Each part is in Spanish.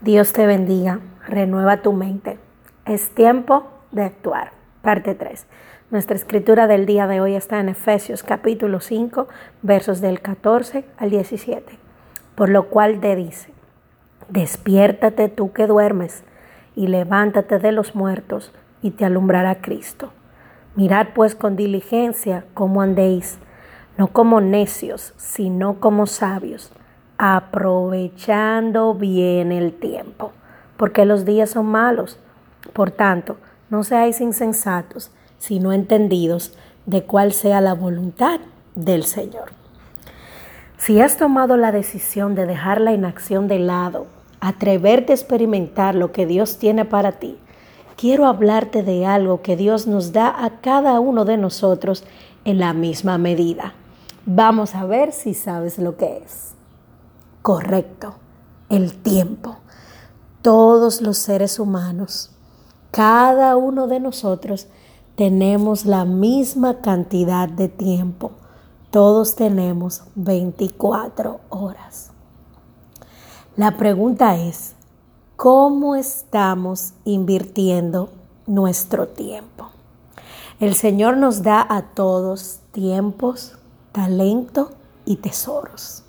Dios te bendiga, renueva tu mente. Es tiempo de actuar. Parte 3. Nuestra escritura del día de hoy está en Efesios capítulo 5, versos del 14 al 17. Por lo cual te dice, despiértate tú que duermes y levántate de los muertos y te alumbrará Cristo. Mirad pues con diligencia cómo andéis, no como necios, sino como sabios, aprovechando bien el tiempo, porque los días son malos. Por tanto, no seáis insensatos, sino entendidos de cuál sea la voluntad del Señor. Si has tomado la decisión de dejar la inacción de lado, atreverte a experimentar lo que Dios tiene para ti, quiero hablarte de algo que Dios nos da a cada uno de nosotros en la misma medida. Vamos a ver si sabes lo que es. Correcto, el tiempo. Todos los seres humanos, cada uno de nosotros, tenemos la misma cantidad de tiempo. Todos tenemos 24 horas. La pregunta es, ¿cómo estamos invirtiendo nuestro tiempo? El Señor nos da a todos tiempos, talento y tesoros.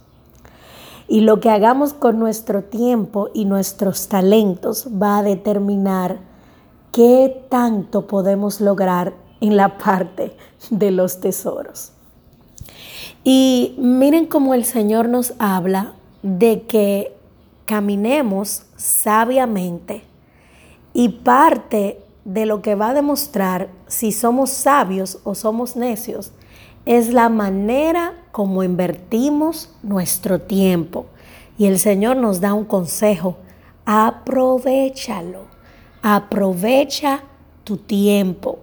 Y lo que hagamos con nuestro tiempo y nuestros talentos va a determinar qué tanto podemos lograr en la parte de los tesoros. Y miren cómo el Señor nos habla de que caminemos sabiamente y parte de lo que va a demostrar si somos sabios o somos necios es la manera como invertimos nuestro tiempo. Y el Señor nos da un consejo, aprovechalo, aprovecha tu tiempo.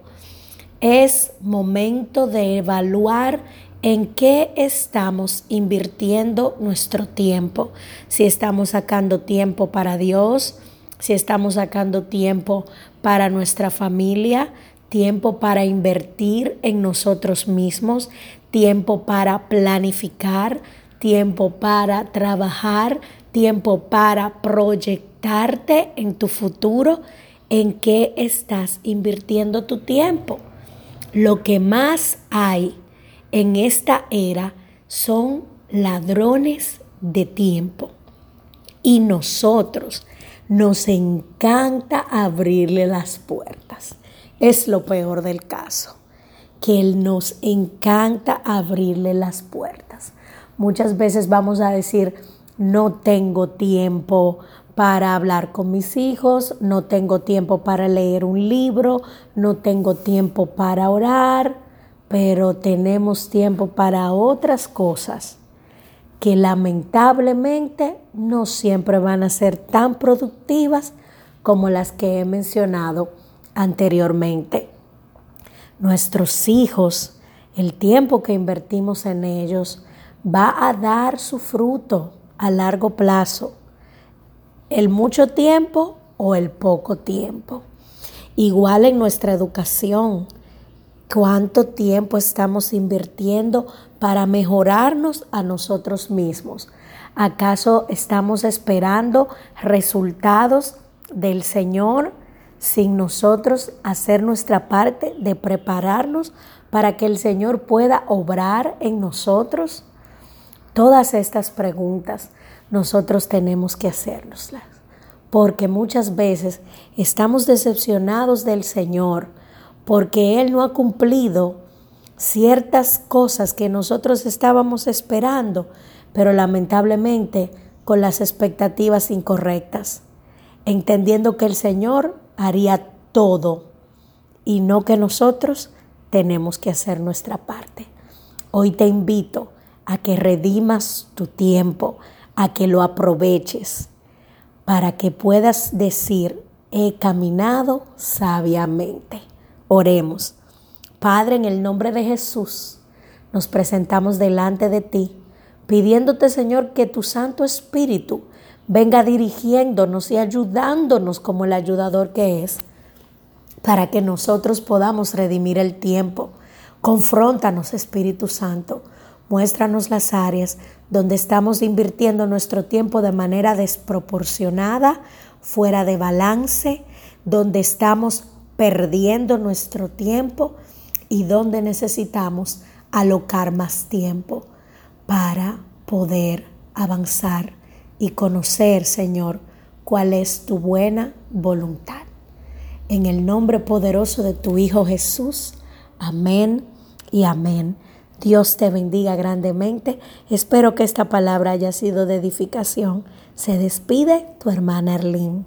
Es momento de evaluar en qué estamos invirtiendo nuestro tiempo. Si estamos sacando tiempo para Dios, si estamos sacando tiempo para nuestra familia, tiempo para invertir en nosotros mismos, tiempo para planificar, tiempo para trabajar, tiempo para proyectarte en tu futuro, en qué estás invirtiendo tu tiempo. Lo que más hay en esta era son ladrones de tiempo. Y nosotros nos encanta abrirle las puertas es lo peor del caso, que Él nos encanta abrirle las puertas. Muchas veces vamos a decir, no tengo tiempo para hablar con mis hijos, no tengo tiempo para leer un libro, no tengo tiempo para orar, pero tenemos tiempo para otras cosas que lamentablemente no siempre van a ser tan productivas como las que he mencionado anteriormente. Nuestros hijos, el tiempo que invertimos en ellos, va a dar su fruto a largo plazo. El mucho tiempo o el poco tiempo. Igual en nuestra educación. ¿Cuánto tiempo estamos invirtiendo para mejorarnos a nosotros mismos? ¿Acaso estamos esperando resultados del Señor sin nosotros hacer nuestra parte de prepararnos para que el Señor pueda obrar en nosotros? Todas estas preguntas nosotros tenemos que hacernoslas, porque muchas veces estamos decepcionados del Señor porque Él no ha cumplido ciertas cosas que nosotros estábamos esperando, pero lamentablemente con las expectativas incorrectas, entendiendo que el Señor haría todo y no que nosotros tenemos que hacer nuestra parte. Hoy te invito a que redimas tu tiempo, a que lo aproveches para que puedas decir, he caminado sabiamente. Oremos. Padre, en el nombre de Jesús, nos presentamos delante de ti, pidiéndote, Señor, que tu Santo Espíritu venga dirigiéndonos y ayudándonos como el ayudador que es, para que nosotros podamos redimir el tiempo. Confróntanos, Espíritu Santo. Muéstranos las áreas donde estamos invirtiendo nuestro tiempo de manera desproporcionada, fuera de balance, donde estamos perdiendo nuestro tiempo y donde necesitamos alocar más tiempo para poder avanzar y conocer, Señor, cuál es tu buena voluntad. En el nombre poderoso de tu Hijo Jesús. Amén y amén. Dios te bendiga grandemente. Espero que esta palabra haya sido de edificación. Se despide tu hermana Erlín.